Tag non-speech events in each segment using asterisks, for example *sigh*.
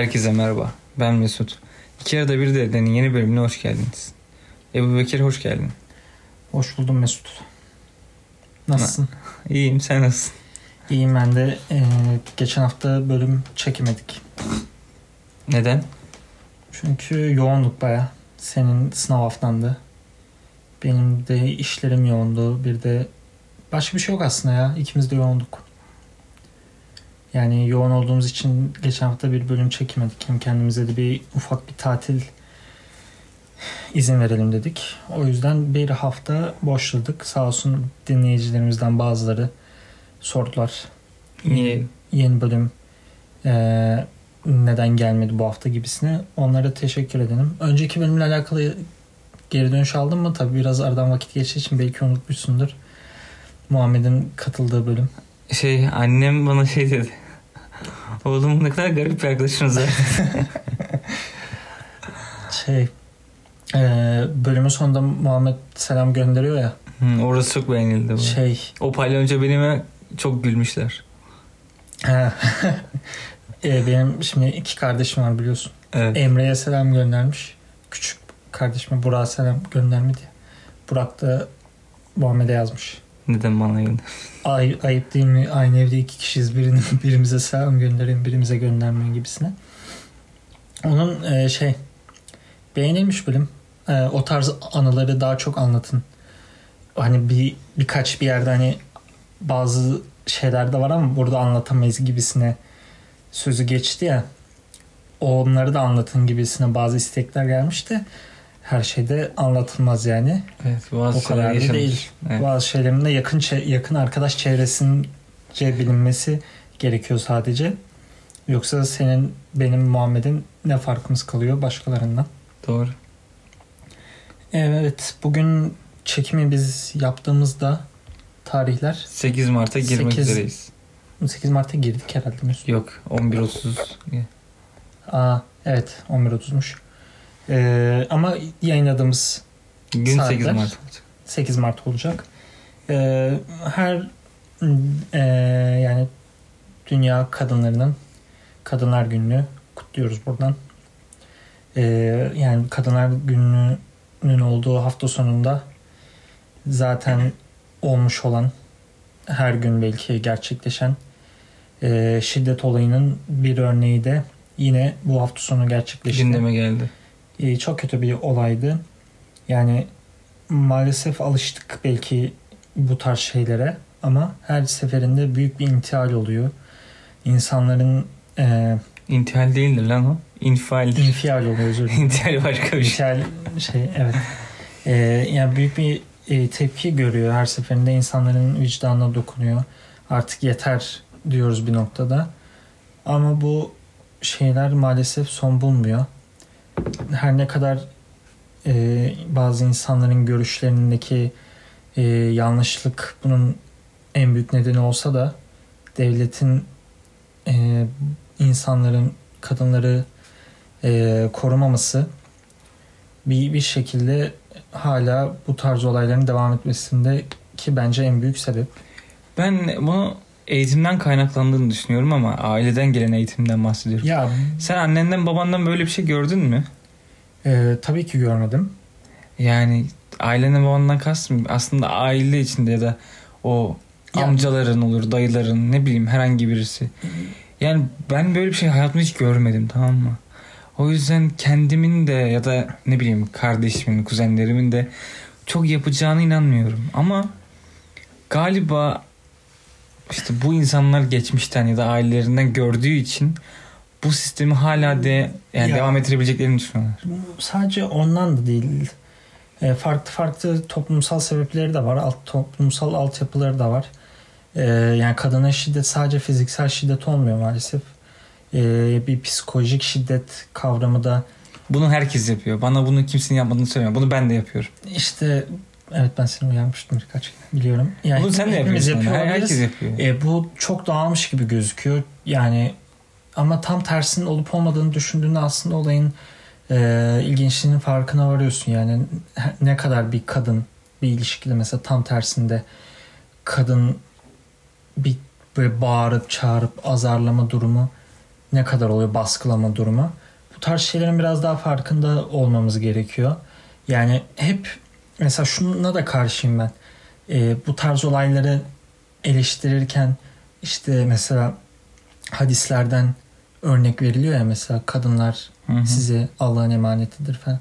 Herkese merhaba. Ben Mesut. İki arada bir dedenin yeni bölümüne hoş geldiniz. Ebu Bekir hoş geldin. Hoş buldum Mesut. Nasılsın? *laughs* İyiyim sen nasılsın? İyiyim ben de. Ee, geçen hafta bölüm çekemedik. Neden? Çünkü yoğunduk baya. Senin sınav haftandı. Benim de işlerim yoğundu. Bir de başka bir şey yok aslında ya. İkimiz de yoğunduk. Yani yoğun olduğumuz için geçen hafta bir bölüm çekemedik. Hem kendimize de bir ufak bir tatil izin verelim dedik. O yüzden bir hafta boşladık. Sağ olsun dinleyicilerimizden bazıları sordular. Niye? Yeni bölüm eee, neden gelmedi bu hafta gibisine. Onlara teşekkür edelim. Önceki bölümle alakalı geri dönüş aldın mı? Tabii biraz aradan vakit geçtiği için belki unutmuşsundur. Muhammed'in katıldığı bölüm. Şey annem bana şey dedi. *laughs* Oğlum ne kadar garip bir arkadaşınız var. *laughs* Şey eee bölümün sonunda Muhammed selam gönderiyor ya. Hı, Orası çok beğenildi. Bu. Şey O palyonca benime çok gülmüşler. Eee, *laughs* benim şimdi iki kardeşim var biliyorsun. Evet. Emre'ye selam göndermiş. Küçük kardeşime Burak'a selam göndermedi. Burak da Muhammed'e yazmış. Neden bana gönder? Ay, ayıp değil mi? Aynı evde iki kişiyiz. Birinin *laughs* birimize selam gönderin, birimize göndermeyin gibisine. Onun e, şey beğenilmiş bölüm. E, o tarz anıları daha çok anlatın. Hani bir birkaç bir yerde hani bazı şeyler de var ama burada anlatamayız gibisine sözü geçti ya. Onları da anlatın gibisine bazı istekler gelmişti. Her şeyde anlatılmaz yani. Evet bazı O kadar yaşanmış. değil. Evet. Bazı şeylerin de yakın yakın arkadaş çevresince bilinmesi gerekiyor sadece. Yoksa senin benim Muhammed'in ne farkımız kalıyor başkalarından? Doğru. Evet bugün çekimi biz yaptığımızda tarihler 8 Mart'a girmek Sekiz- üzereyiz. 8 Mart'a girdik herhalde Mesut. Yok 11.30. Aa evet 11.30'muş. Ee, ama yayınladığımız Gün 8 Saatler. Mart olacak. 8 Mart olacak. Ee, her e, yani Dünya Kadınlarının Kadınlar Günü'nü kutluyoruz buradan. Ee, yani Kadınlar Günü'nün olduğu hafta sonunda zaten olmuş olan her gün belki gerçekleşen e, şiddet olayının bir örneği de yine bu hafta sonu gerçekleşti. Gündeme geldi. Ee, çok kötü bir olaydı. Yani maalesef alıştık belki bu tarz şeylere ama her seferinde büyük bir intihal oluyor. İnsanların e, İntihal değildir lan o. İnfialdir. infial oluyor özür dilerim. *laughs* İntihal başka bir şey. İntihal şey evet. E, yani büyük bir e, tepki görüyor her seferinde insanların vicdanına dokunuyor. Artık yeter diyoruz bir noktada. Ama bu şeyler maalesef son bulmuyor. Her ne kadar e, bazı insanların görüşlerindeki e, yanlışlık bunun en büyük nedeni olsa da devletin e, insanların kadınları e, korumaması bir, bir şekilde hala bu tarz olayların devam etmesinde ki bence en büyük sebep. Ben bunu eğitimden kaynaklandığını düşünüyorum ama aileden gelen eğitimden bahsediyorum. Ya Sen annenden babandan böyle bir şey gördün mü? e, tabii ki görmedim. Yani ailenden babandan kastım aslında aile içinde ya da o Ya- amcaların olur, dayıların ne bileyim herhangi birisi. Yani ben böyle bir şey hayatımda hiç görmedim tamam mı? O yüzden kendimin de ya da ne bileyim kardeşimin, kuzenlerimin de çok yapacağına inanmıyorum. Ama galiba işte bu insanlar geçmişten ya da ailelerinden gördüğü için bu sistemi hala de yani Ya- devam ettirebileceklerini düşünüyorlar. Sadece ondan da değil. E, farklı farklı toplumsal sebepleri de var. Alt, toplumsal altyapıları da var. E, yani kadına şiddet sadece fiziksel şiddet olmuyor maalesef. E, bir psikolojik şiddet kavramı da Bunu herkes yapıyor. Bana bunu kimsenin yapmadığını söylemiyor. Bunu ben de yapıyorum. işte evet ben seni uyarmıştım birkaç kere biliyorum. Yani bunu sen de yapıyorsun. yapıyor Her- herkes yapıyor. E, bu çok dağılmış gibi gözüküyor. Yani ama tam tersinin olup olmadığını düşündüğünde aslında olayın e, ilginçliğinin farkına varıyorsun. Yani ne kadar bir kadın bir ilişkide mesela tam tersinde kadın bir böyle bağırıp çağırıp azarlama durumu ne kadar oluyor baskılama durumu. Bu tarz şeylerin biraz daha farkında olmamız gerekiyor. Yani hep mesela şuna da karşıyım ben. Ee, bu tarz olayları eleştirirken işte mesela hadislerden örnek veriliyor ya mesela kadınlar Hı hı. size Allah'ın emanetidir falan.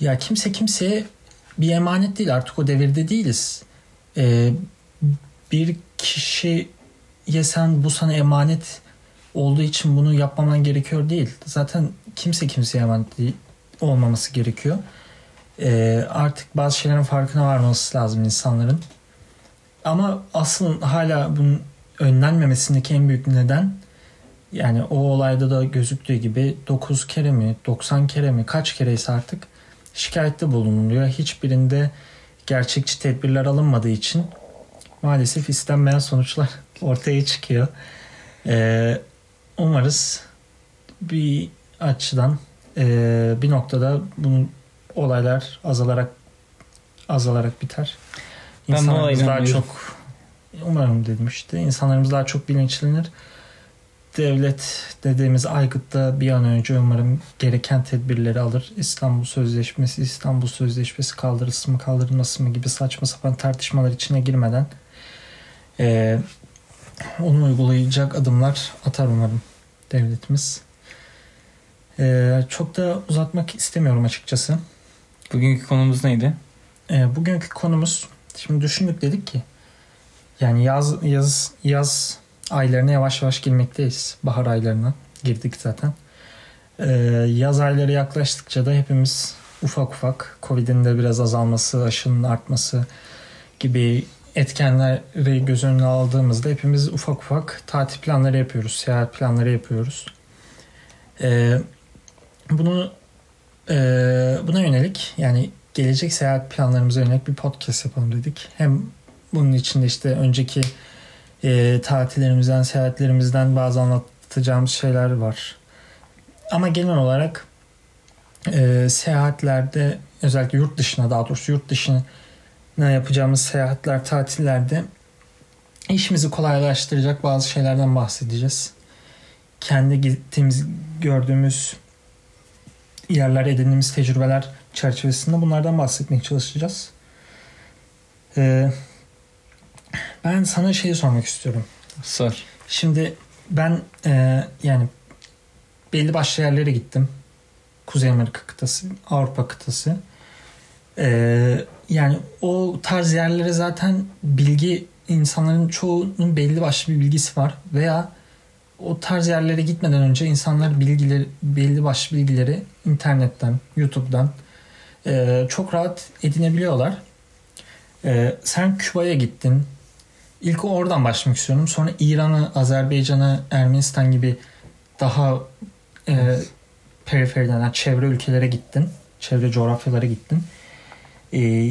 Ya kimse kimseye bir emanet değil artık o devirde değiliz. Ee, bir kişiye sen bu sana emanet olduğu için bunu yapmaman gerekiyor değil. Zaten kimse kimseye emanet değil, olmaması gerekiyor. Ee, artık bazı şeylerin farkına varması lazım insanların. Ama asıl hala bunun önlenmemesindeki en büyük neden yani o olayda da gözüktüğü gibi 9 kere mi 90 kere mi kaç kereyse artık şikayette bulunuluyor. Hiçbirinde gerçekçi tedbirler alınmadığı için maalesef istenmeyen sonuçlar *laughs* ortaya çıkıyor. Ee, umarız bir açıdan e, bir noktada bunun olaylar azalarak azalarak biter. İnsanlarımız daha çok umarım dedim işte. İnsanlarımız daha çok bilinçlenir. Devlet dediğimiz aygıtta bir an önce umarım gereken tedbirleri alır. İstanbul Sözleşmesi, İstanbul Sözleşmesi kaldırılsın mı kaldırılmasın mı gibi saçma sapan tartışmalar içine girmeden eee onu uygulayacak adımlar atar umarım devletimiz. Eee, çok da uzatmak istemiyorum açıkçası. Bugünkü konumuz neydi? Ee, bugünkü konumuz şimdi düşündük dedik ki yani yaz yaz yaz aylarına yavaş yavaş girmekteyiz. Bahar aylarına girdik zaten. Ee, yaz ayları yaklaştıkça da hepimiz ufak ufak Covid'in de biraz azalması, aşının artması gibi etkenleri göz önüne aldığımızda hepimiz ufak ufak tatil planları yapıyoruz, seyahat planları yapıyoruz. Ee, bunu e, buna yönelik yani gelecek seyahat planlarımıza yönelik bir podcast yapalım dedik. Hem bunun içinde işte önceki e, tatillerimizden, seyahatlerimizden bazı anlatacağımız şeyler var. Ama genel olarak e, seyahatlerde özellikle yurt dışına daha doğrusu yurt dışına yapacağımız seyahatler, tatillerde işimizi kolaylaştıracak bazı şeylerden bahsedeceğiz. Kendi gittiğimiz, gördüğümüz yerler, edindiğimiz tecrübeler çerçevesinde bunlardan bahsetmeye çalışacağız. Ee, ben sana şeyi sormak istiyorum. Sor. Şimdi ben e, yani belli başlı yerlere gittim. Kuzey Amerika kıtası, Avrupa kıtası. Ee, yani o tarz yerlere zaten bilgi insanların çoğunun belli başlı bir bilgisi var veya o tarz yerlere gitmeden önce insanlar bilgileri belli başlı bilgileri internetten, YouTube'dan e, çok rahat edinebiliyorlar. E, sen Küba'ya gittin. İlk oradan başlamak istiyorum. Sonra İran'a, Azerbaycan'a, Ermenistan gibi daha e, periferiden, yani çevre ülkelere gittin. Çevre coğrafyalara gittin. E,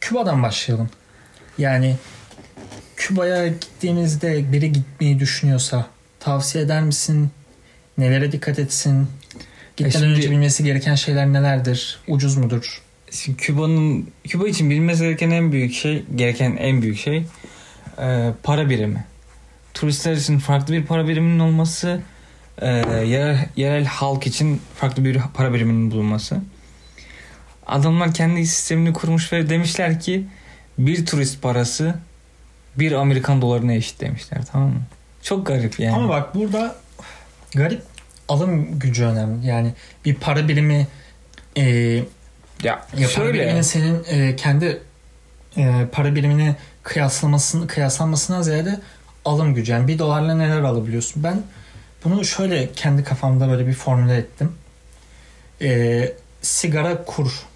Küba'dan başlayalım. Yani Küba'ya gittiğimizde biri gitmeyi düşünüyorsa tavsiye eder misin? Nelere dikkat etsin? Gitmeden şimdi- önce bilmesi gereken şeyler nelerdir? Ucuz mudur? Şimdi Küba'nın Küba için bilmesi gereken en büyük şey, gereken en büyük şey e, para birimi. Turistler için farklı bir para biriminin olması, e, yerel, yerel halk için farklı bir para biriminin bulunması. Adamlar kendi sistemini kurmuş ve demişler ki bir turist parası bir Amerikan dolarına eşit demişler tamam mı? Çok garip yani. Ama bak burada garip alım gücü önemli. Yani bir para birimi e, ya ya para şöyle biriminin senin e, kendi e, para birimine kıyaslamasını kıyaslanmasından ziyade alım gücü. Yani bir dolarla neler alabiliyorsun? Ben bunu şöyle kendi kafamda böyle bir formüle ettim. E, sigara kur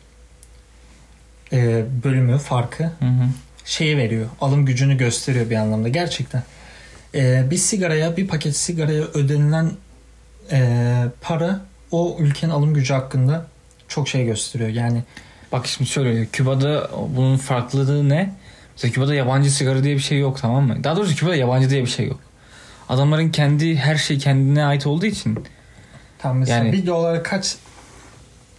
e, bölümü farkı Hı hı. şeyi veriyor. Alım gücünü gösteriyor bir anlamda gerçekten. Ee, bir sigaraya bir paket sigaraya ödenilen e, para o ülkenin alım gücü hakkında çok şey gösteriyor. Yani Bak şimdi şöyle Küba'da bunun farklılığı ne? Mesela Küba'da yabancı sigara diye bir şey yok tamam mı? Daha doğrusu Küba'da yabancı diye bir şey yok. Adamların kendi her şey kendine ait olduğu için tam mesela Yani- bir dolara kaç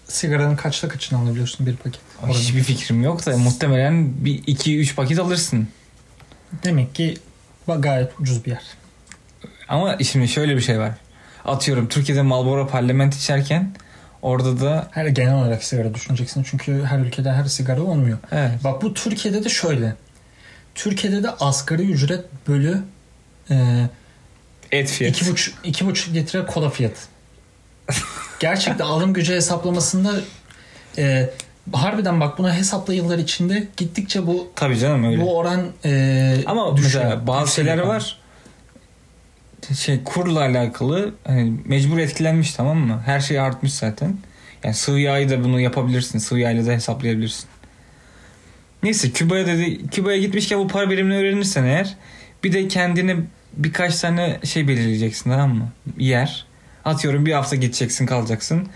sigaranın kaçta kaçını alabiliyorsun bir paket? Hiçbir fikrim yok da muhtemelen bir iki üç paket alırsın. Demek ki gayet ucuz bir yer. Ama şimdi şöyle bir şey var. Atıyorum Türkiye'de Marlboro parlament içerken orada da Her genel olarak sigara düşüneceksin. Çünkü her ülkede her sigara olmuyor. evet. Bak bu Türkiye'de de şöyle. Türkiye'de de asgari ücret bölü e, Et fiyat. iki buçuk, iki buçuk litre kola fiyatı. Gerçekten *laughs* alım gücü hesaplamasında e, harbiden bak buna hesapla yıllar içinde gittikçe bu Tabii canım öyle. bu oran e, Ama düşüyor. mesela bazı şeyler falan. var. Şey kurla alakalı hani mecbur etkilenmiş tamam mı? Her şey artmış zaten. Yani sıvı yağı da bunu yapabilirsin. Sıvı yağıyla da hesaplayabilirsin. Neyse Küba'ya dedi Küba'ya gitmişken bu para birimini öğrenirsen eğer bir de kendine birkaç tane şey belirleyeceksin tamam mı? Yer. Atıyorum bir hafta gideceksin kalacaksın.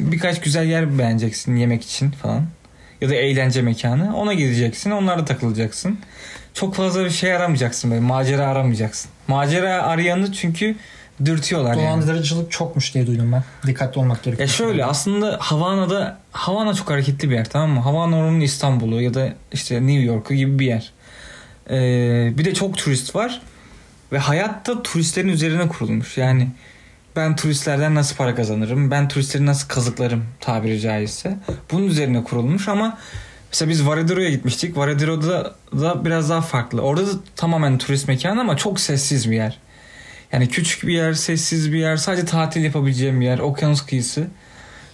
Birkaç güzel yer beğeneceksin yemek için falan. Ya da eğlence mekanı. Ona gideceksin. Onlarda takılacaksın. Çok fazla bir şey aramayacaksın böyle. Macera aramayacaksın. Macera arayanı çünkü dürtüyorlar yani. Dolandırıcılık çokmuş diye duydum ben. Dikkatli olmak gerekiyor. Ya şöyle aslında Havana'da Havana çok hareketli bir yer tamam mı? Havana oranın İstanbul'u ya da işte New York'u gibi bir yer. Ee, bir de çok turist var ve hayatta turistlerin üzerine kurulmuş. Yani ben turistlerden nasıl para kazanırım? Ben turistleri nasıl kazıklarım tabiri caizse. Bunun üzerine kurulmuş ama mesela biz Varadiro'ya gitmiştik. Varadiro'da da biraz daha farklı. Orada da tamamen turist mekanı ama çok sessiz bir yer. Yani küçük bir yer, sessiz bir yer, sadece tatil yapabileceğim bir yer, okyanus kıyısı.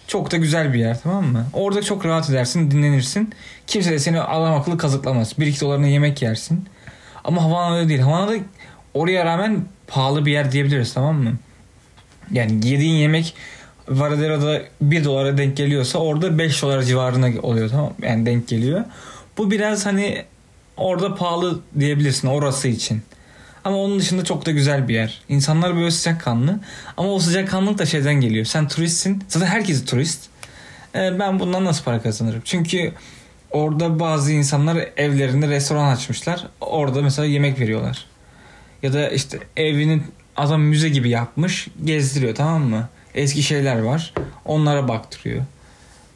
Çok da güzel bir yer tamam mı? Orada çok rahat edersin, dinlenirsin. Kimse de seni adam akıllı kazıklamaz. Bir iki dolarına yemek yersin. Ama Havana öyle değil. Havana'da oraya rağmen pahalı bir yer diyebiliriz tamam mı? Yani yediğin yemek Varadero'da 1 dolara denk geliyorsa orada 5 dolar civarına oluyor tamam? Yani denk geliyor. Bu biraz hani orada pahalı diyebilirsin orası için. Ama onun dışında çok da güzel bir yer. İnsanlar böyle sıcakkanlı. Ama o sıcakkanlılık da şeyden geliyor. Sen turistsin. Zaten herkes turist. Ee, ben bundan nasıl para kazanırım? Çünkü orada bazı insanlar evlerinde restoran açmışlar. Orada mesela yemek veriyorlar. Ya da işte evinin adam müze gibi yapmış. Gezdiriyor tamam mı? Eski şeyler var. Onlara baktırıyor.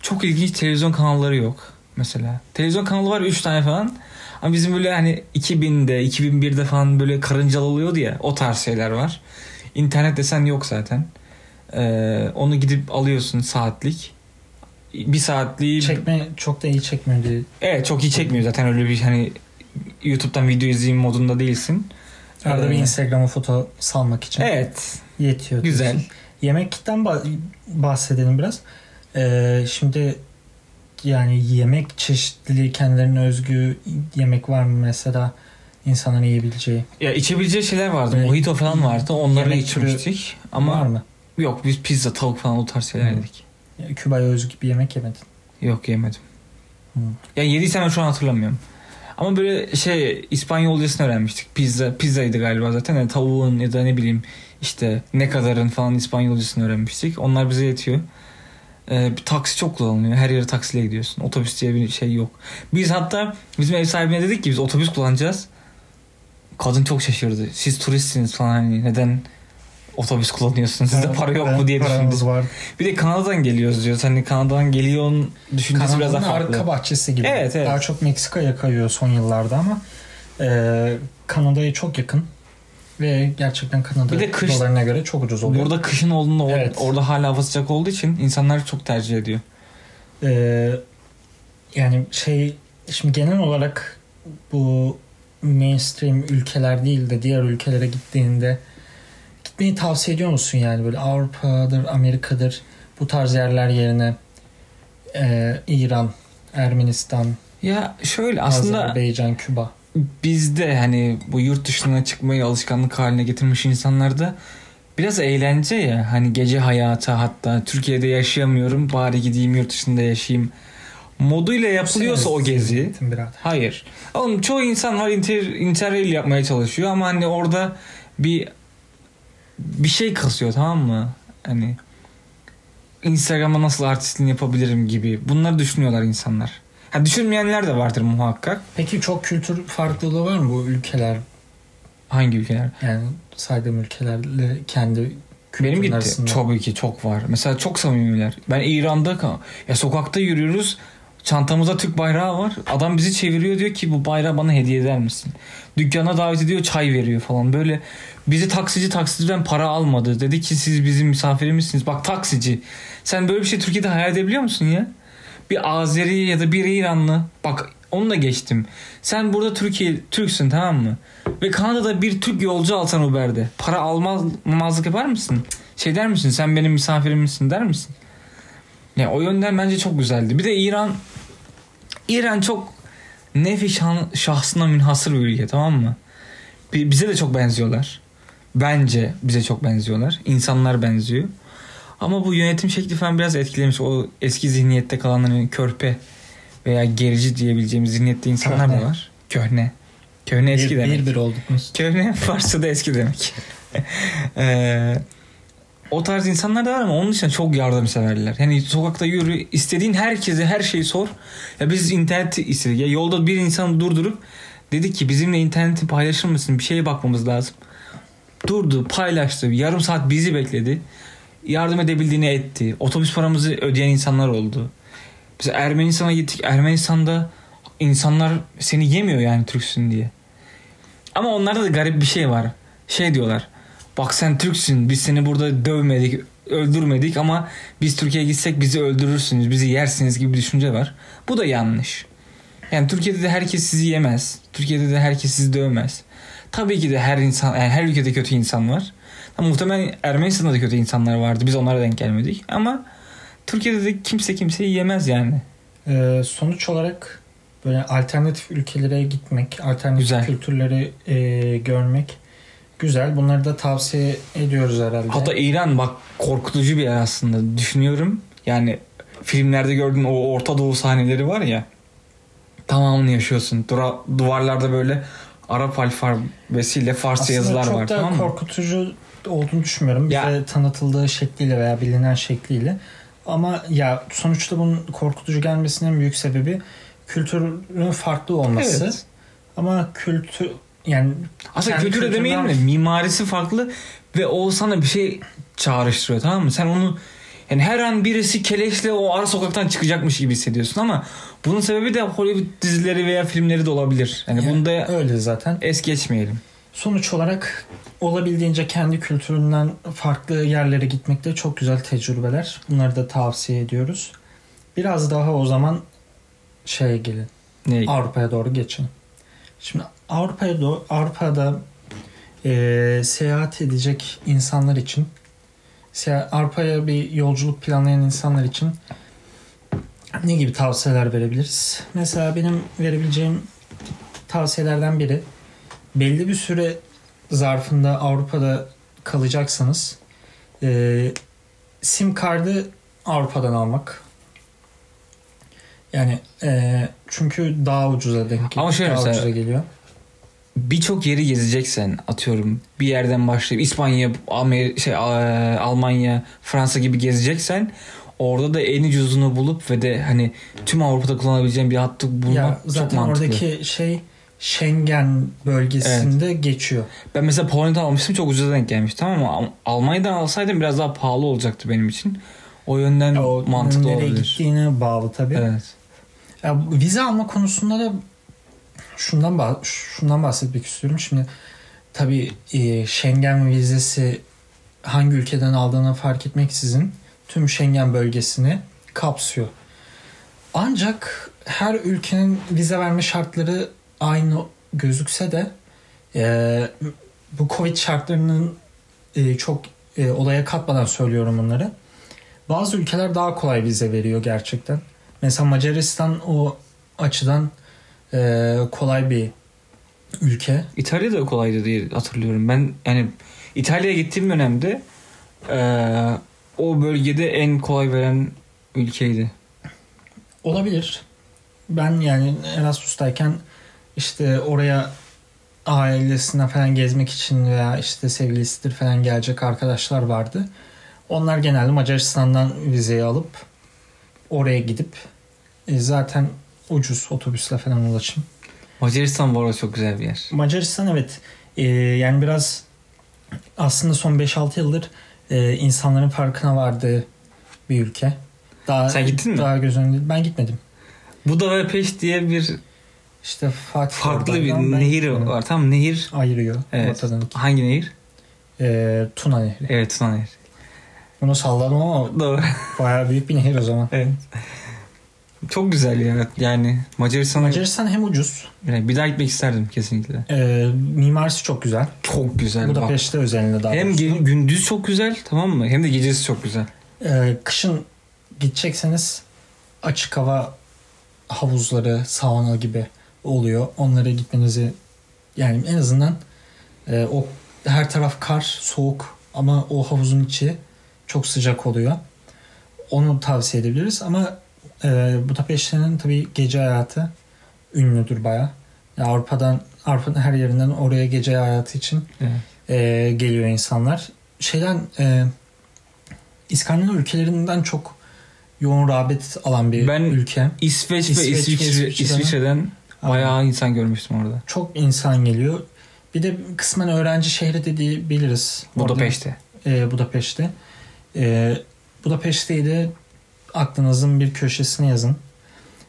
Çok ilginç televizyon kanalları yok mesela. Televizyon kanalı var 3 tane falan. Ama bizim böyle hani 2000'de 2001'de falan böyle karıncalı oluyordu ya o tarz şeyler var. İnternet desen yok zaten. Ee, onu gidip alıyorsun saatlik. Bir saatliği Çekme çok da iyi çekmiyor diye. evet çok iyi çekmiyor zaten öyle bir hani YouTube'dan video izleyeyim modunda değilsin. Arada bir Ee, Instagram'a foto salmak için Evet. yetiyor. Güzel. diyorsun. Yemekten bah- bahsedelim biraz. Ee, şimdi yani yemek çeşitliliği kendilerine özgü yemek var mı mesela insanların yiyebileceği? Ya içebileceği şeyler vardı. Evet. Mojito falan vardı. Onları içmiştik. Ama var mı? yok biz pizza, tavuk falan o tarz şeyler Hı. yedik. Ya, Küba'ya özgü bir yemek yemedin. Yok yemedim. Hı. Ya yediysem ben şu an hatırlamıyorum. Ama böyle şey İspanyolcasını öğrenmiştik. Pizza pizzaydı galiba zaten. Yani tavuğun ya da ne bileyim işte ne kadarın falan İspanyolcasını öğrenmiştik. Onlar bize yetiyor. Ee, taksi çok kullanılıyor. Her yere taksiyle gidiyorsun. Otobüs diye bir şey yok. Biz hatta bizim ev sahibine dedik ki biz otobüs kullanacağız. Kadın çok şaşırdı. Siz turistsiniz falan hani neden otobüs kullanıyorsunuz? Sizde para yok mu diye düşündü. Paramız var. Bir de Kanada'dan geliyoruz diyor. Hani Kanada'dan geliyorsun düşüncesi biraz Kanada'nın daha farklı. arka bahçesi gibi. Evet, evet. Daha çok Meksika'ya kayıyor son yıllarda ama e, Kanada'ya çok yakın. Ve gerçekten Kanada Bir de kış- dolarına göre çok ucuz oluyor. Burada kışın olduğunda or- Evet. orada hala hava sıcak olduğu için insanlar çok tercih ediyor. Ee, yani şey şimdi genel olarak bu mainstream ülkeler değil de diğer ülkelere gittiğinde gitmeyi tavsiye ediyor musun yani böyle Avrupa'dır, Amerika'dır bu tarz yerler yerine e, İran, Ermenistan, Ya şöyle aslında Azerbaycan, Küba. bizde hani bu yurt dışına çıkmayı alışkanlık haline getirmiş insanlarda biraz eğlence ya. Hani gece hayatı hatta Türkiye'de yaşayamıyorum bari gideyim yurt dışında yaşayayım moduyla yapılıyorsa o gezi. Hayır. Oğlum çoğu insan var inter, interrail yapmaya çalışıyor ama hani orada bir bir şey kasıyor tamam mı? Hani Instagram'a nasıl artistliğini yapabilirim gibi. Bunları düşünüyorlar insanlar. Ha düşünmeyenler de vardır muhakkak. Peki çok kültür farklılığı var mı bu ülkeler? Hangi ülkeler? Yani saydığım ülkelerle kendi Benim gitti. arasında. Tabii ki çok var. Mesela çok samimiler. Ben İran'da ya sokakta yürüyoruz. Çantamızda Türk bayrağı var. Adam bizi çeviriyor diyor ki bu bayrağı bana hediye eder misin? Dükkana davet ediyor çay veriyor falan. Böyle bizi taksici taksiciden para almadı. Dedi ki siz bizim misafirimizsiniz. Bak taksici. Sen böyle bir şey Türkiye'de hayal edebiliyor musun ya? Bir Azeri ya da bir İranlı. Bak onu da geçtim. Sen burada Türkiye Türksün tamam mı? Ve Kanada'da bir Türk yolcu alsan Uber'de. Para almazlık yapar mısın? Şey der misin? Sen benim misafirimsin der misin? Ya o yönden bence çok güzeldi. Bir de İran İran çok nefi şahsına münhasır bir ülke tamam mı? Bize de çok benziyorlar. Bence bize çok benziyorlar. İnsanlar benziyor. Ama bu yönetim şekli falan biraz etkilemiş. O eski zihniyette kalanların körpe veya gerici diyebileceğimiz zihniyette insanlar Köhne. da var. Köhne. Köhne eski bir, demek. Bir bir olduk biz. Köhne *laughs* Farsça'da eski demek. *laughs* ee, o tarz insanlar da var ama onun için çok yardımseverler. Yani sokakta yürü, istediğin herkese her şeyi sor. Ya biz interneti istedik. Ya yolda bir insan durdurup dedi ki bizimle interneti paylaşır mısın? Bir şeye bakmamız lazım. Durdu, paylaştı. Yarım saat bizi bekledi. Yardım edebildiğini etti. Otobüs paramızı ödeyen insanlar oldu. Biz Ermenistan'a gittik. Ermenistan'da insanlar seni yemiyor yani Türksün diye. Ama onlarda da garip bir şey var. Şey diyorlar. Bak sen Türksün biz seni burada dövmedik öldürmedik ama biz Türkiye'ye gitsek bizi öldürürsünüz bizi yersiniz gibi bir düşünce var. Bu da yanlış. Yani Türkiye'de de herkes sizi yemez. Türkiye'de de herkes sizi dövmez. Tabii ki de her insan yani her ülkede kötü insan var. Ama muhtemelen Ermenistan'da da kötü insanlar vardı. Biz onlara denk gelmedik. Ama Türkiye'de de kimse kimseyi yemez yani. Ee, sonuç olarak böyle alternatif ülkelere gitmek, alternatif Güzel. kültürleri e, görmek güzel. Bunları da tavsiye ediyoruz herhalde. Hatta İran bak korkutucu bir yer aslında. Düşünüyorum. Yani filmlerde gördüğün o Orta Doğu sahneleri var ya. Tamamını yaşıyorsun. Dura, duvarlarda böyle Arap alfabesiyle Farsça Aslında yazılar var. Aslında çok da korkutucu olduğunu düşünmüyorum. Bize ya. tanıtıldığı şekliyle veya bilinen şekliyle. Ama ya sonuçta bunun korkutucu gelmesinin büyük sebebi kültürün farklı olması. Evet. Ama kültür yani aslında kültür demeyelim de mimarisi farklı ve o sana bir şey çağrıştırıyor tamam mı? Sen onu yani her an birisi keleşle o ara sokaktan çıkacakmış gibi hissediyorsun ama bunun sebebi de Hollywood dizileri veya filmleri de olabilir. Yani, yani bunda öyle zaten. Es geçmeyelim. Sonuç olarak olabildiğince kendi kültüründen farklı yerlere gitmekte çok güzel tecrübeler. Bunları da tavsiye ediyoruz. Biraz daha o zaman şeye gelin. Ne? Avrupa'ya doğru geçin. Şimdi Avrupa'ya doğru, Avrupa'da e, seyahat edecek insanlar için Avrupa'ya bir yolculuk planlayan insanlar için ne gibi tavsiyeler verebiliriz? Mesela benim verebileceğim tavsiyelerden biri belli bir süre zarfında Avrupa'da kalacaksanız e, sim kartı Avrupa'dan almak. Yani e, çünkü daha ucuza denk geliyor. Ama şöyle daha mesela, ucuza geliyor. Birçok yeri gezeceksen atıyorum bir yerden başlayıp İspanya, Amer şey Almanya, Fransa gibi gezeceksen orada da en ucuzunu bulup ve de hani tüm Avrupa'da kullanabileceğin bir hattı bulmak ya, zaten çok mantıklı. oradaki şey Schengen bölgesinde evet. geçiyor. Ben mesela Polonya'dan almıştım çok ucuza denk gelmiş tamam ama Almanya'dan alsaydım biraz daha pahalı olacaktı benim için. O yönden ya, o mantıklı nereye olabilir. gittiğine bağlı tabii. Evet. Ya, vize alma konusunda da şundan bah şundan bahsetmek istiyorum. Şimdi tabii e, Schengen vizesi hangi ülkeden aldığına fark etmeksizin tüm Schengen bölgesini kapsıyor. Ancak her ülkenin vize verme şartları aynı gözükse de e, bu Covid şartlarının e, çok e, olaya katmadan söylüyorum bunları. Bazı ülkeler daha kolay vize veriyor gerçekten. Mesela Macaristan o açıdan e, kolay bir ülke. İtalya da kolaydı diye hatırlıyorum. Ben yani İtalya'ya gittiğim dönemde e, o bölgede en kolay veren ülkeydi. Olabilir. Ben yani Erasmus'tayken işte oraya ailesine falan gezmek için veya işte sevgilisidir falan gelecek arkadaşlar vardı. Onlar genelde Macaristan'dan vizeyi alıp oraya gidip e, zaten ucuz otobüsle falan ulaşım. Macaristan bu arada çok güzel bir yer. Macaristan evet. E, yani biraz aslında son 5-6 yıldır e, insanların farkına vardığı bir ülke. Daha, Sen gittin mi? Daha göz önünde. Ben gitmedim. Buda ve Peş diye bir İşte Fatih farklı bir nehir gitmedim. var. Tam nehir. Ayırıyor Evet. ortadan. Hangi nehir? Ee, Tuna Nehri. Evet Tuna Nehri. Bunu salladım ama Doğru. bayağı büyük bir nehir o zaman. evet. Çok güzel ya. Yani Macaristan'a Macaristan hem ucuz, Yani bir daha gitmek isterdim kesinlikle. e, mimarisi çok güzel. Çok güzel. bak. Budapeşte özelinde daha Hem doğrusu. gündüz çok güzel tamam mı? Hem de gecesi çok güzel. Ee, kışın gidecekseniz açık hava havuzları, sauna gibi oluyor. Onlara gitmenizi yani en azından e, o her taraf kar, soğuk ama o havuzun içi çok sıcak oluyor. Onu tavsiye edebiliriz ama e, Budapeşte'nin tabii gece hayatı ünlüdür bayağı. Yani Avrupa'dan Avrupa'nın her yerinden oraya gece hayatı için Evet. e, geliyor insanlar. Şeyden e, İskandinav ülkelerinden çok yoğun rağbet alan bir Ben ülke. İsveç, İsveç ve İsviçre, İsviçre'den- İsviçre'den bayağı insan görmüştüm orada. Çok insan geliyor. Bir de kısmen öğrenci şehri de diyebiliriz. Orada, Budapeşte. e, Budapeşte. E, Budapeşte'yi de aklınızın bir köşesine yazın.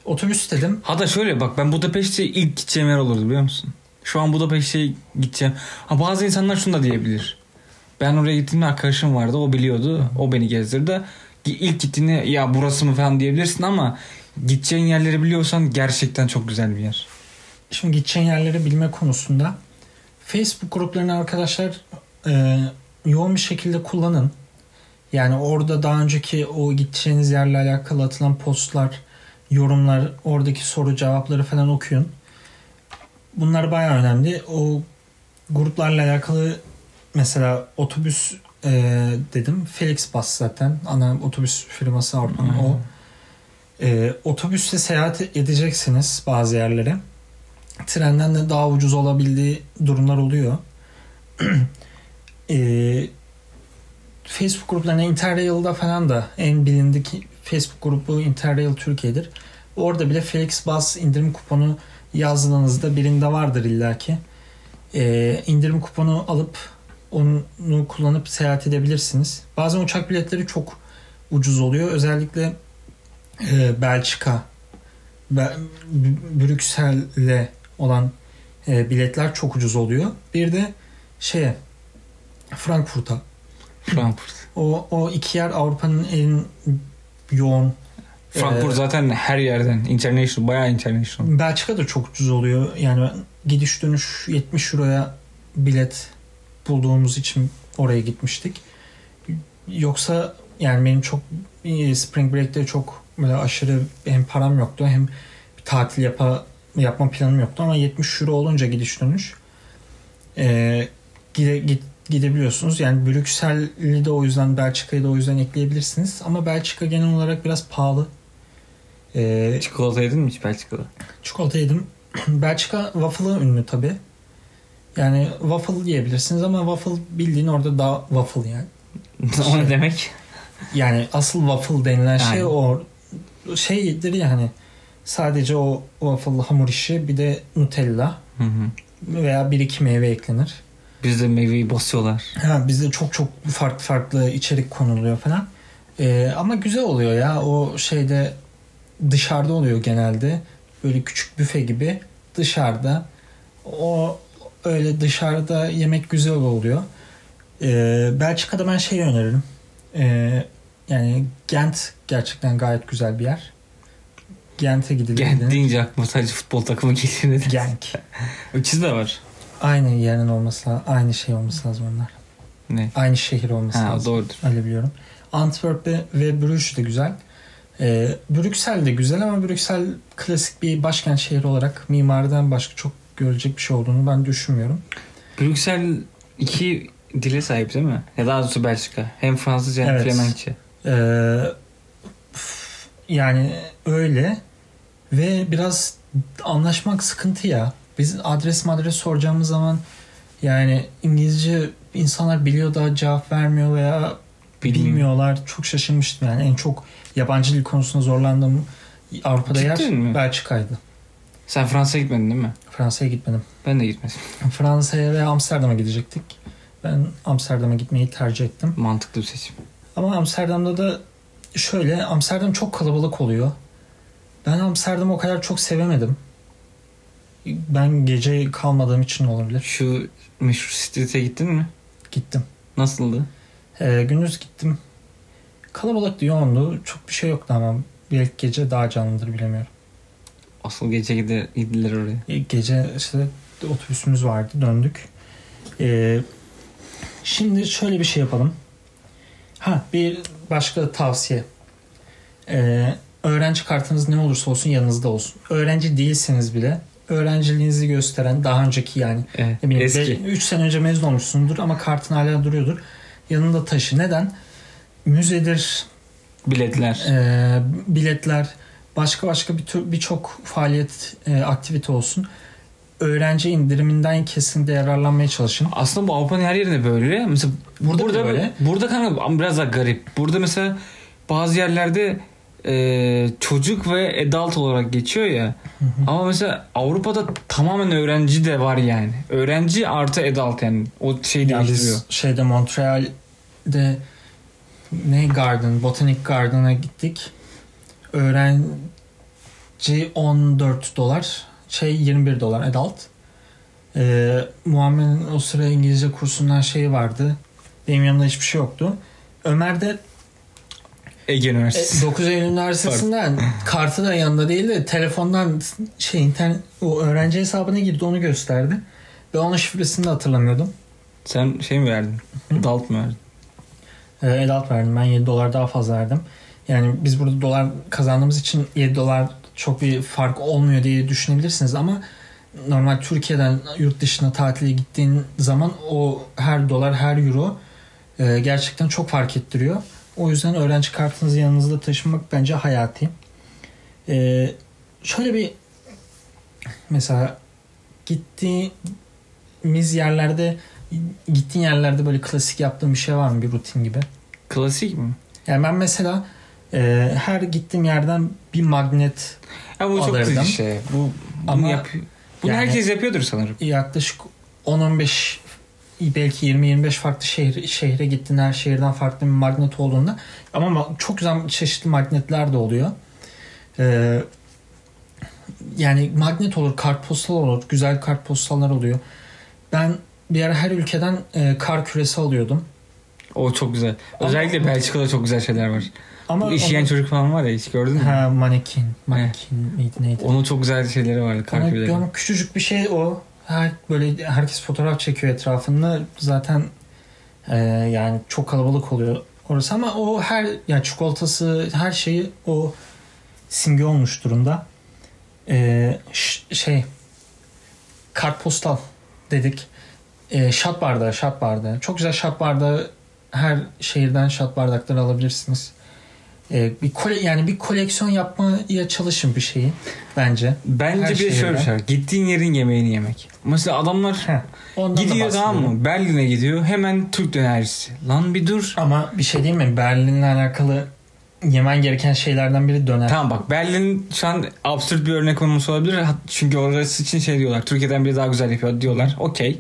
Otobüs dedim. Hatta şöyle bak ben Budapeşte ilk gideceğim yer olurdu biliyor musun? Şu an Budapeşte'ye gideceğim. Ha bazı insanlar şunu da diyebilir. Ben oraya gittiğimde arkadaşım vardı o biliyordu. O beni gezdirdi. İlk gittiğinde ya burası mı falan diyebilirsin ama gideceğin yerleri biliyorsan gerçekten çok güzel bir yer. Şimdi gideceğin yerleri bilme konusunda Facebook gruplarını arkadaşlar e, yoğun bir şekilde kullanın. Yani orada daha önceki o gideceğiniz yerle alakalı atılan postlar, yorumlar, oradaki soru cevapları falan okuyun. Bunlar bayağı önemli. O gruplarla alakalı mesela otobüs e, dedim. Felix Bus zaten. Ana otobüs firması Avrupa'nın o. E, otobüste seyahat edeceksiniz bazı yerlere trenden de daha ucuz olabildiği durumlar oluyor. Ee, *clears throat* Facebook gruplarına Interrail'da falan da en bilindik Facebook grubu Interrail Türkiye'dir. Orada bile Felix Bus indirim kuponu yazdığınızda birinde vardır illaki. Ee, indirim kuponu alıp onu kullanıp seyahat edebilirsiniz. Bazen uçak biletleri çok ucuz oluyor. Özellikle e, Belçika, Be- Brüksel'le olan e, biletler çok ucuz oluyor. Bir de şeye Frankfurt'a. Frankfurt. O, o iki yer Avrupa'nın en yoğun. Frankfurt Ee, zaten her yerden international bayağı international. Belçika da çok ucuz oluyor. Yani gidiş dönüş 70 euroya bilet bulduğumuz için oraya gitmiştik. Yoksa yani benim çok e, Spring Break'te çok böyle aşırı hem param yoktu hem bir tatil yapa, yapma planım yoktu ama 70 euro olunca gidiş dönüş e, gide, git, gidebiliyorsunuz. Yani Brüksel'i de o yüzden Belçika'yı da o yüzden ekleyebilirsiniz. Ama Belçika genel olarak biraz pahalı. E, Çikolata yedin mi hiç Belçika'da? Çikolata yedim. *clears throat* Belçika waffle'ı ünlü tabi. Yani waffle yiyebilirsiniz ama waffle bildiğin orada daha waffle yani. *laughs* o ne demek? Yani asıl waffle denilen şey Aynen. o şeydir ya hani sadece o waffle hamur işi bir de Nutella Hı hı. veya bir iki meyve eklenir. Bizde meyveyi basıyorlar. Ha, bizde çok çok farklı farklı içerik konuluyor falan. Ee, ama güzel oluyor ya o şeyde dışarıda oluyor genelde. Böyle küçük büfe gibi dışarıda. O öyle dışarıda yemek güzel oluyor. Ee, Belçika'da ben şeyi öneririm. Ee, yani Gent gerçekten gayet güzel bir yer. Gent'e gidilir. Gent deyince aklıma sadece futbol takımı geliyor. Genk. De var. Aynı yerin olması lazım. Aynı şey olması lazım onlar. Ne? Aynı şehir olması Ha lazım. doğrudur. Öyle biliyorum. Antwerp ve- ve Bruges de güzel. Ee, Brüksel de güzel ama Brüksel klasik bir başkent şehri olarak mimariden başka çok görecek bir şey olduğunu ben düşünmüyorum. Brüksel iki dile sahip değil mi? Ya daha doğrusu Belçika. Hem Fransızca hem Evet. Flemenkçe. Ee, yani öyle ve biraz anlaşmak sıkıntı ya. Biz adres madres soracağımız zaman yani İngilizce insanlar biliyor da cevap vermiyor veya Bilmiyorum. bilmiyorlar. Çok şaşırmıştım yani. En çok yabancı dil konusunda zorlandığım Avrupa'da yer Cidden mi? Belçika'ydı. Sen Fransa'ya gitmedin değil mi? Fransa'ya gitmedim. Ben de gitmedim. *laughs* Fransa'ya ve Amsterdam'a gidecektik. Ben Amsterdam'a gitmeyi tercih ettim. Mantıklı bir seçim. Ama Amsterdam'da da şöyle Amsterdam çok kalabalık oluyor. Ben Amsterdam'ı o kadar çok sevemedim. Ben gece kalmadığım için olabilir. Şu meşhur street'e gittin mi? Gittim. Nasıldı? Ee, gündüz gittim. Kalabalıktı, yoğundu. Çok bir şey yoktu ama belki gece daha canlıdır bilemiyorum. Asıl gece gider, gidiler oraya. E, Gece işte otobüsümüz vardı döndük. Ee, şimdi şöyle bir şey yapalım. Ha bir başka tavsiye. Ee, öğrenci kartınız ne olursa olsun yanınızda olsun. Öğrenci değilseniz bile öğrenciliğinizi gösteren daha önceki yani Evet, bileyim, eski. 3 sene önce mezun olmuşsundur ama kartın hala duruyordur. Yanında taşı. Neden? Müzedir, Biletler. e, biletler, başka başka bir birçok faaliyet, e, aktivite olsun. Öğrenci indiriminden kesinlikle yararlanmaya çalışın. Aslında bu Avrupa'nın her yerinde böyle. Mesela Burada burada da burada, böyle. burada kanka biraz daha garip. Burada mesela bazı yerlerde e, çocuk ve adult olarak geçiyor ya. Ama mesela Avrupa'da tamamen öğrenci de var yani. Öğrenci artı adult yani. O şey Yani değiştiriyor. şeyde Montreal'de ne Garden, Botanic Garden'a gittik. Öğrenci 14 dolar, şey 21 dolar adult. Ee, Muhammed'in o sıra İngilizce kursundan şeyi vardı. Benim yanımda hiçbir şey yoktu. Ömer de Ege e, Üniversitesi. 9 Eylül Üniversitesi'nden kartı da yanında değil de telefondan şey internet o öğrenci hesabına girdi onu gösterdi. Ve onun şifresini de hatırlamıyordum. Sen şey mi verdin? Hı? Adult mu verdin? E, adult verdim. Ben 7 dolar daha fazla verdim. Yani biz burada dolar kazandığımız için 7 dolar çok bir fark olmuyor diye düşünebilirsiniz ama normal Türkiye'den yurt dışına tatile gittiğin zaman o her dolar her euro e, gerçekten çok fark ettiriyor. O yüzden öğrenci kartınızı yanınızda taşımak bence hayati. E, şöyle bir mesela gittiğimiz yerlerde gittiğin yerlerde böyle klasik yaptığın bir şey var mı bir rutin gibi? Klasik mi? Yani ben mesela e, her gittiğim yerden bir magnet Ya bu çok Alırdım. klişe. Bu bunu Ama yapıyor. Bunu yani- herkes yapıyordur sanırım. yaklaşık 10-15 belki 20-25 farklı şehir, şehre gittiğin her şehirden farklı bir magnet olduğunda ama ma- çok güzel çeşitli magnetler de oluyor. E, yani magnet olur, kartpostal olur, güzel kartpostallar oluyor. Ben bir ara her ülkeden e, kar küresi alıyordum. O çok güzel. Ama- Özellikle Belçika'da çok güzel şeyler var. Ama Bu işleyen onu- çocuk falan var ya hiç gördün mü? Ha manekin. Manekin miydi neydi? Onun çok güzel şeyleri vardı. Ama, Karküleri. ama küçücük bir şey o. Her böyle herkes fotoğraf çekiyor etrafında. Zaten e, yani çok kalabalık oluyor orası ama o her yani çikolatası her şeyi o simge olmuş durumda. E, ş- şey kartpostal dedik. E, şat bardağı, şat bardağı. Çok güzel şat bardağı her şehirden şat bardakları alabilirsiniz. E, bir kole, yani bir koleksiyon yapmaya çalışın bir şeyi bence. Bence Her bir şöyle bir şey. Gittiğin yerin yemeğini yemek. Mesela adamlar Heh, gidiyor tamam mı? Berlin'e gidiyor. Hemen Türk dönercisi. Lan bir dur. Ama bir şey değil mi? Berlin'le alakalı yemen gereken şeylerden biri döner. Tamam bak Berlin şu an absürt bir örnek olması olabilir. Çünkü orası için şey diyorlar. Türkiye'den biri daha güzel yapıyor diyorlar. Okey.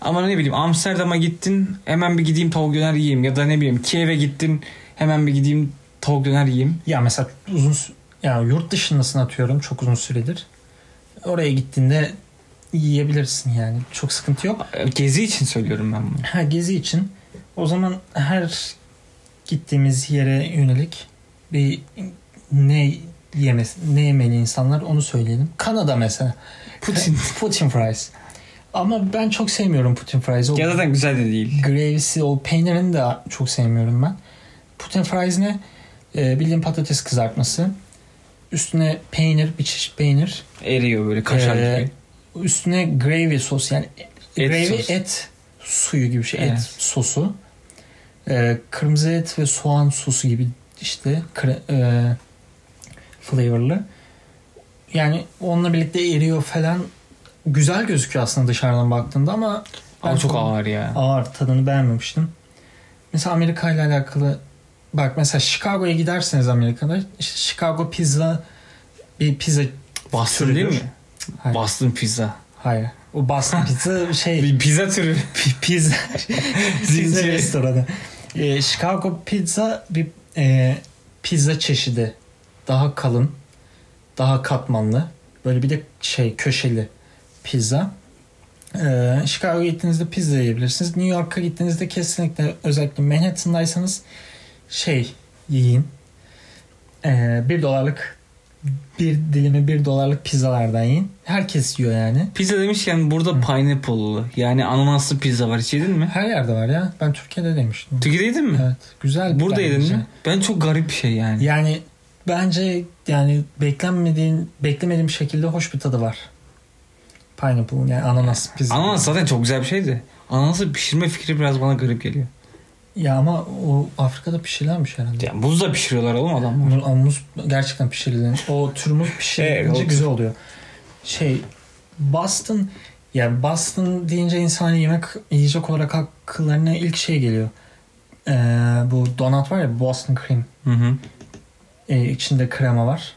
Ama ne bileyim Amsterdam'a gittin hemen bir gideyim tavuk döner yiyeyim. Ya da ne bileyim Kiev'e gittin hemen bir gideyim tavuk döner yiyeyim. Ya mesela uzun yani yurt dışındasın atıyorum çok uzun süredir. Oraya gittiğinde yiyebilirsin yani. Çok sıkıntı yok. Gezi için söylüyorum ben bunu. Ha gezi için o zaman her gittiğimiz yere yönelik bir ne yemesi, ne yemeli insanlar onu söyleyelim. Kanada mesela. Putin. *laughs* Putin fries. Ama ben çok sevmiyorum Putin fries. O ya zaten güzel de değil. Gravy'si o peynirini de çok sevmiyorum ben. Putin fries ne? Ee, bildiğin patates kızartması. Üstüne peynir, bir çeşit peynir. Eriyor böyle kaşar Ee, gibi. Üstüne gravy sos yani Et gravy sos. et suyu gibi bir şey. Evet. Et sosu. Ee, kırmızı et ve soğan sosu gibi işte kre, e, flavorlı. Yani onunla birlikte eriyor falan. Güzel gözüküyor aslında dışarıdan baktığında ama Ama çok ağır ya. ağır tadını beğenmemiştim. Mesela Amerika ile alakalı bak mesela Chicago'ya giderseniz Amerika'da işte Chicago pizza bir pizza Bastın değil mi? Hayır. Bastın pizza. Hayır. O Boston pizza şey *laughs* Bir pizza türü. pi- pizza *laughs* pizza restoranı. Ee, Chicago pizza bir e, pizza çeşidi. Daha kalın. Daha katmanlı. Böyle bir de şey köşeli pizza. Ee, Chicago'ya gittiğinizde pizza yiyebilirsiniz. New York'a gittiğinizde kesinlikle özellikle Manhattan'daysanız şey yiyin. Ee, bir dolarlık bir dilimi bir dolarlık pizzalardan yiyin. Herkes yiyor yani. Pizza demişken burada Hı. pineapple'lı yani ananaslı pizza var. Hiç yedin mi? Her yerde var ya. Ben Türkiye'de demiştim. Türkiye'de yedin mi? Evet. Güzel. Burada yedin mi? Ben çok garip bir şey yani. Yani bence yani beklenmediğin beklemediğim şekilde hoş bir tadı var. Pineapple yani ananas pizza. Ananas zaten çok güzel bir şeydi. Ananası pişirme fikri biraz bana garip geliyor. Ya ama o Afrika'da pişirilenmiş herhalde. Yani buzla pişiriyorlar oğlum adamlar. Ama muz gerçekten pişirilen. O tür muz pişirilince Evet, güzel oluyor. Şey Boston yani Boston deyince insan yemek yiyecek olarak akıllarına ilk şey geliyor. Ee, bu donut var ya Boston cream. Hı hı. Ee, içinde krema var.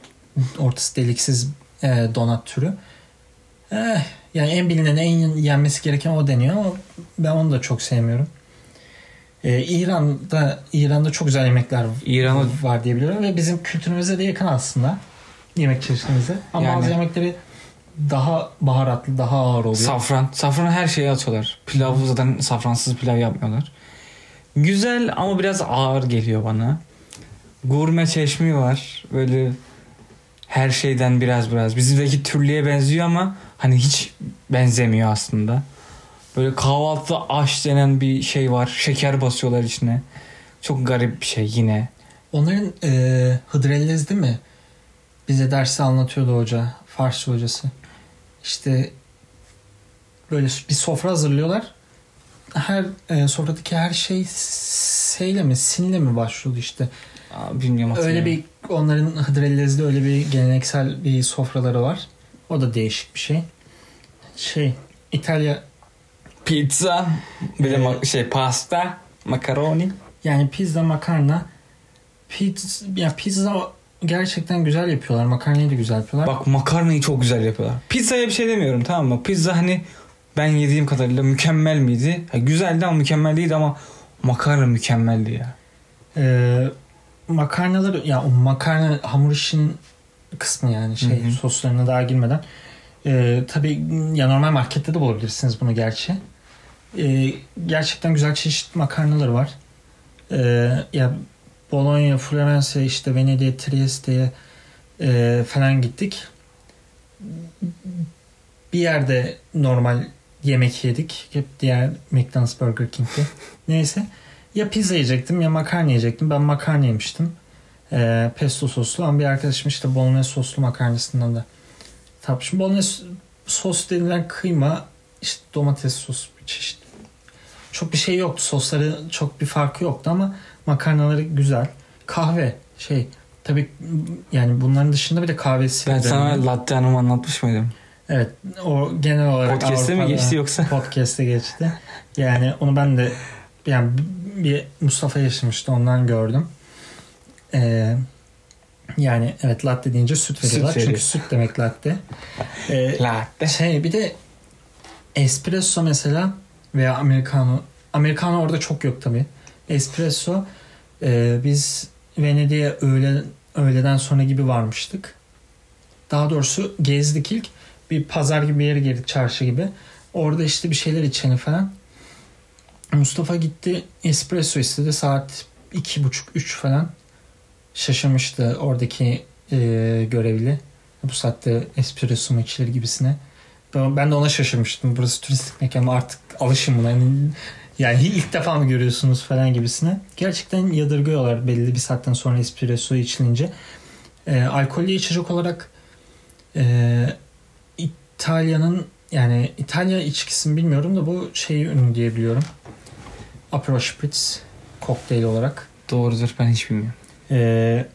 Ortası deliksiz e, donut türü. Eh, yani en bilinen en yenmesi gereken o deniyor ama ben onu da çok sevmiyorum. Ee, İran'da İran'da çok güzel yemekler İran'da var diye biliyorum ve bizim kültürümüze de yakın aslında yemek çeşitimize. Ama Yani- bazı yemekleri daha baharatlı, daha ağır oluyor. safran. Safranı her şeye atıyorlar. Pilav zaten safransız pilav yapmıyorlar. Güzel ama biraz ağır geliyor bana. Gurme çeşmi var. Böyle her şeyden biraz biraz. Bizimdeki türlüye benziyor ama hani hiç benzemiyor aslında. Böyle kahvaltıda aş denen bir şey var. Şeker basıyorlar içine. Çok garip bir şey yine. Onların e, Hıdrellez değil mi? Bize dersi anlatıyordu hoca. Farsça hocası. İşte böyle bir sofra hazırlıyorlar. Her e, sofradaki her şey seyle mi sinle mi başlıyordu işte. Aa, bilmiyorum Öyle bir onların Hıdrellez'de öyle bir geleneksel bir sofraları var. O da değişik bir şey. Şey İtalya Pizza. Bir de ma- şey pasta. Makaroni. yani pizza makarna pizza ya pizza gerçekten güzel yapıyorlar. Makarnayı da güzel yapıyorlar. Bak makarnayı çok güzel yapıyorlar. Pizzaya bir şey demiyorum tamam mı? Pizza hani ben yediğim kadarıyla mükemmel miydi? Ha, güzeldi ama mükemmel değildi ama makarna mükemmeldi ya. Ee, makarnaları ya o makarna hamur işin kısmı yani şey Hı hı. soslarına daha girmeden. Ee, tabii ya normal markette de bulabilirsiniz bunu gerçi. Ee, gerçekten güzel çeşit makarnaları var. Ee, ya Bologna, Floransa, işte Venedik, Trieste'ye e, falan gittik. Bir yerde normal yemek yedik. Hep diğer McDonald's Burger King'de. *laughs* Neyse. Ya pizza yiyecektim ya makarna yiyecektim. Ben makarna yemiştim. Ee, pesto soslu ama bir arkadaşım işte bolognese soslu makarnasından da tapmışım. Bolognese sos denilen kıyma işte domates sos bir çeşit. Çok bir şey yoktu. Sosları çok bir farkı yoktu ama makarnaları güzel. Kahve şey tabii yani bunların dışında bir de kahvesi. Ben sana latte hanımı anlatmış mıydım? Evet o genel olarak Podcast'te mi geçti yoksa? *laughs* Podcast'te geçti. Yani onu ben de yani bir Mustafa yaşamıştı ondan gördüm. Ee, yani evet latte deyince süt Süt veriyorlar. veriyor. Çünkü süt demek latte. Ee, Latte. şey bir de espresso mesela veya americano. Americano orada çok yok tabii. Espresso e, biz Venedik'e öğle, öğleden sonra gibi varmıştık. Daha doğrusu gezdik ilk. Bir pazar gibi bir yere girdik çarşı gibi. Orada işte bir şeyler içeni falan. Mustafa gitti espresso istedi saat iki buçuk üç falan. Şaşırmıştı oradaki e, görevli. Bu saatte espresso mu içilir gibisine. Ben de ona şaşırmıştım. Burası turistik mekan ama artık alışın buna. Yani, yani ilk defa mı görüyorsunuz falan gibisine. Gerçekten yadırgıyorlar belli bir saatten sonra espresso içilince. E, alkollü içecek olarak e, İtalya'nın yani İtalya içkisini bilmiyorum da bu şeyi ünlü diyebiliyorum. Aperol Spritz kokteyl olarak. Doğrudur ben hiç bilmiyorum. Ee,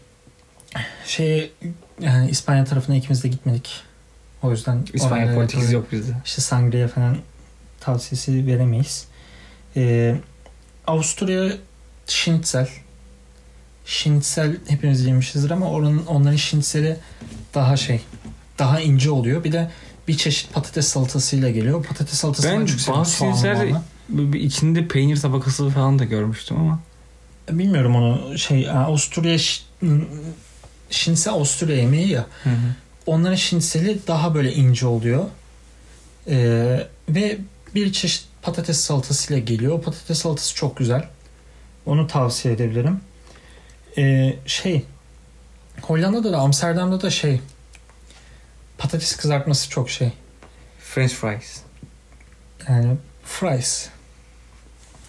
şey yani İspanya tarafına ikimiz de gitmedik. O yüzden İspanya Portekiz yok bizde. İşte sangria falan tavsiyesi veremeyiz. Ee, Avusturya Schnitzel. Schnitzel hepimiz yemişizdir ama oranın onların şnitzeli daha şey daha ince oluyor. Bir de bir çeşit patates salatasıyla geliyor. Patates salatasını Ben bazı bir içinde peynir tabakası falan da görmüştüm ama. Bilmiyorum onu şey Avusturya Ş- Schnitzel Avusturya yemeği ya. Hı hı. Onların şinitseli daha böyle ince oluyor. Ee, ve bir çeşit patates salatasıyla geliyor. O patates salatası çok güzel. Onu tavsiye edebilirim. Ee, şey Hollanda'da da Amsterdam'da da şey patates kızartması çok şey. French fries. Yani fries.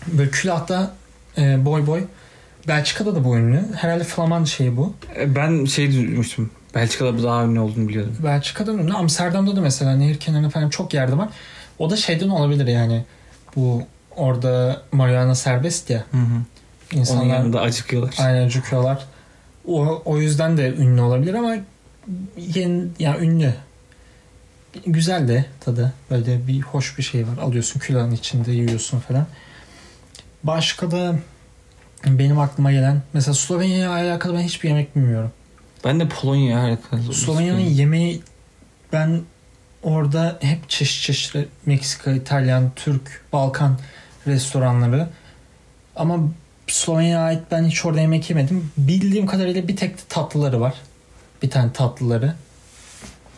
Böyle külahta e, boy boy. Belçika'da da bu ünlü. Herhalde Flaman şeyi bu. E, Ben şey duymuştum. Belçika'da bu daha ünlü olduğunu biliyordum. Belçika'da ünlü. Amsterdam'da da mesela nehir kenarında falan çok yerde var. O da şeyden olabilir yani. Bu orada marihuana serbest ya. Hı hı. Onun İnsanlar yanında acıkıyorlar. aynen acıkıyorlar. O, o yüzden de ünlü olabilir ama yeni, yani ünlü. Güzel de tadı. Böyle bir hoş bir şey var. Alıyorsun külahın içinde yiyorsun falan. Başka da benim aklıma gelen mesela Slovenya'ya alakalı ben hiçbir yemek bilmiyorum. Ben de Polonya'ya alakalı. Slovenya'nın yemeği ben orada hep çeşit çeşit Meksika, İtalyan, Türk, Balkan restoranları. Ama Slovenya'ya ait ben hiç orada yemek yemedim. Bildiğim kadarıyla bir tek de tatlıları var. Bir tane tatlıları.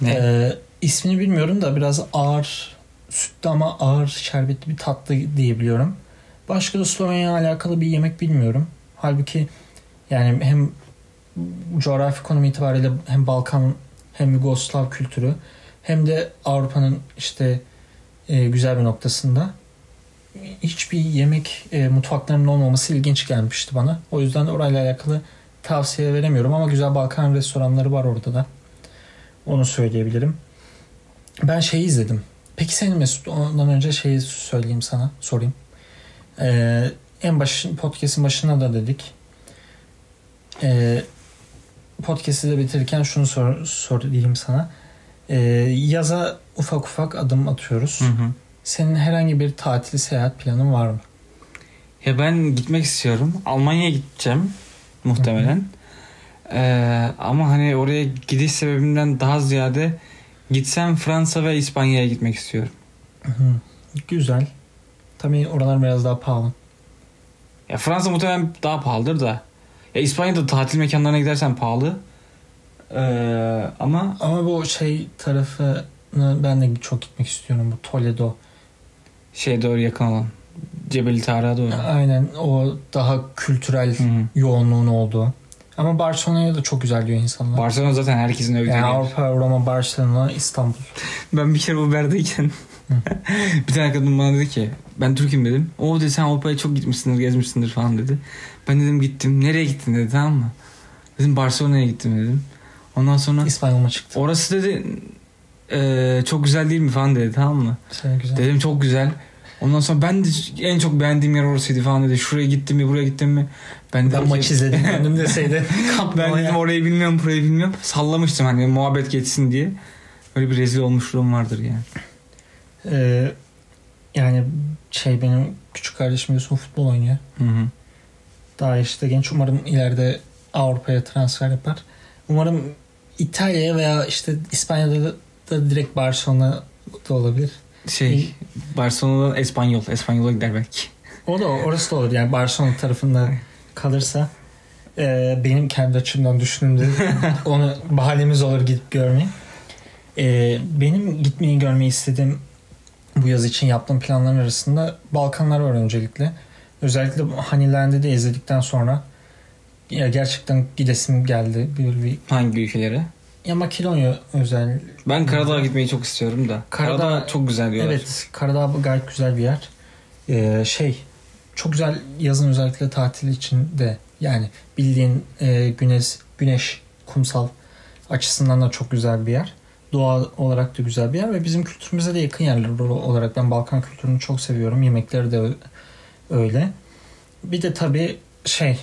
Ne? Ee, ismini bilmiyorum da biraz ağır sütlü ama ağır şerbetli bir tatlı diyebiliyorum. Başka da Slovenya alakalı bir yemek bilmiyorum. Halbuki yani hem coğrafi konumu itibariyle hem Balkan hem Yugoslav kültürü hem de Avrupa'nın işte e, güzel bir noktasında hiçbir yemek e, mutfaklarının olmaması ilginç gelmişti bana. O yüzden orayla alakalı tavsiye veremiyorum ama güzel Balkan restoranları var orada da. Onu söyleyebilirim. Ben şeyi izledim. Peki senin Mesut ondan önce şeyi söyleyeyim sana, sorayım. Ee, en başın podcast'in başına da dedik. Ee, podcast'i de bitirirken şunu sor, sorayım sana. Ee, yaza ufak ufak adım atıyoruz. Hı hı. Senin herhangi bir tatil seyahat planın var mı? Ya ben gitmek istiyorum. Almanya'ya gideceğim muhtemelen. Ee, ama hani oraya gidiş sebebimden daha ziyade gitsem Fransa ve İspanya'ya gitmek istiyorum. Hı. Güzel. Tabii oralar biraz daha pahalı. Ya Fransa muhtemelen daha pahalıdır da. Ya İspanya'da tatil mekanlarına gidersen pahalı. Ee, ama Ama bu şey tarafını ben de çok gitmek istiyorum. Bu Toledo. şey doğru yakın olan. Cebeli Tarık'a doğru. Aynen o daha kültürel Hı hı. yoğunluğun olduğu. Ama Barcelona'ya da çok güzel diyor insanlar. Barcelona zaten herkesin övdüğü yani yer. Avrupa, Roma, Barcelona, İstanbul. Ben bir kere Uber'deyken *laughs* bir tane kadın bana dedi ki ben Türk'üm dedim. O dedi sen Avrupa'ya çok gitmişsindir gezmişsindir falan dedi. Ben dedim gittim. Nereye gittin dedi tamam mı? Dedim Barcelona'ya gittim dedim. Ondan sonra İspanyol'uma çıktı. orası dedi "Eee, çok güzel değil mi falan dedi tamam mı? Şey güzel. Dedim çok güzel. Ondan sonra ben de en çok beğendiğim yer orasıydı falan dedi. Şuraya gittim mi buraya gittim mi? Ben, ben maç izledim *laughs* döndüm deseydi. ben dedim orayı bilmiyorum burayı bilmiyorum. Sallamıştım hani muhabbet geçsin diye. Öyle bir rezil olmuşluğum vardır yani. Ee, yani şey benim küçük kardeşim Yusuf futbol oynuyor. Hı hı. Daha işte genç umarım ileride Avrupa'ya transfer yapar. Umarım İtalya'ya veya işte İspanya'da da, da direkt Barcelona'da olabilir. Şey Barcelona'dan Espanyol. Espanyol'a gider belki. O da orası da olur yani Barcelona tarafında kalırsa e, benim kendi açımdan düşündüğümde *laughs* onu bahanemiz olur gidip görmeyi. E, benim gitmeyi görmeyi istediğim bu yaz için yaptığım planların arasında Balkanlar var öncelikle. Özellikle bu Honeyland'i de izledikten sonra ya gerçekten gidesim geldi. Bir, bir, Hangi ülkelere? ya Makedonya özel. Ben Karadağ'a gitmeyi çok istiyorum da. Karadağ- Karadağ, çok güzel diyorlar. Evet Karadağ gayet güzel bir yer. E, şey çok güzel yazın özellikle tatil için de yani bildiğin e, güneş güneş kumsal açısından da çok güzel bir yer. Doğa olarak da güzel bir yer ve bizim kültürümüze de yakın yerler olarak ben Balkan kültürünü çok seviyorum. Yemekleri de öyle. Bir de tabii şey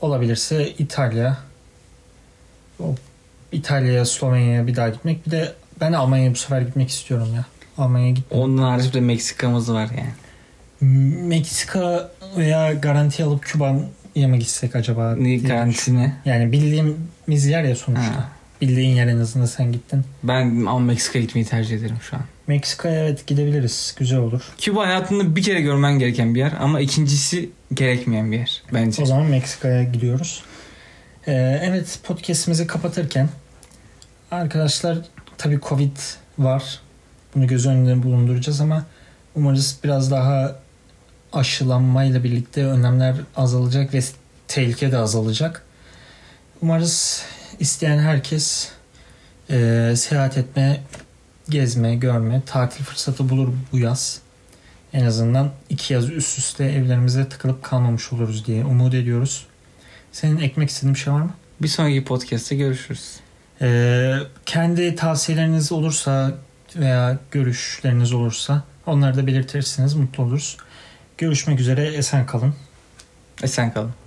olabilirse İtalya o İtalya'ya, Slovenya'ya bir daha gitmek. Bir de ben Almanya'ya bu sefer gitmek istiyorum ya. Almanya'ya gitmek. Onun haricinde Meksika'mız var yani. Meksika veya garanti alıp Küba'ya mı gitsek acaba? Ne diye garantine? Yani bildiğimiz yer ya sonuçta. Ha. Bildiğin yer en azından sen gittin. Ben ama Meksika'ya gitmeyi tercih ederim şu an. Meksika'ya evet gidebiliriz. Güzel olur. Küba hayatında bir kere görmen gereken bir yer ama ikincisi gerekmeyen bir yer bence. O zaman Meksika'ya gidiyoruz. Ee, evet podcast'imizi kapatırken arkadaşlar tabii Covid var. Bunu göz önünde bulunduracağız ama umarız biraz daha aşılanmayla birlikte önlemler azalacak ve tehlike de azalacak. Umarız isteyen herkes e, seyahat etme, gezme, görme, tatil fırsatı bulur bu yaz. En azından iki yaz üst üste evlerimize tıkılıp kalmamış oluruz diye umut ediyoruz. Senin ekmek istediğin bir şey var mı? Bir sonraki podcast'te görüşürüz. Ee, kendi tavsiyeleriniz olursa veya görüşleriniz olursa onları da belirtirseniz mutlu oluruz. Görüşmek üzere esen kalın. Esen kalın.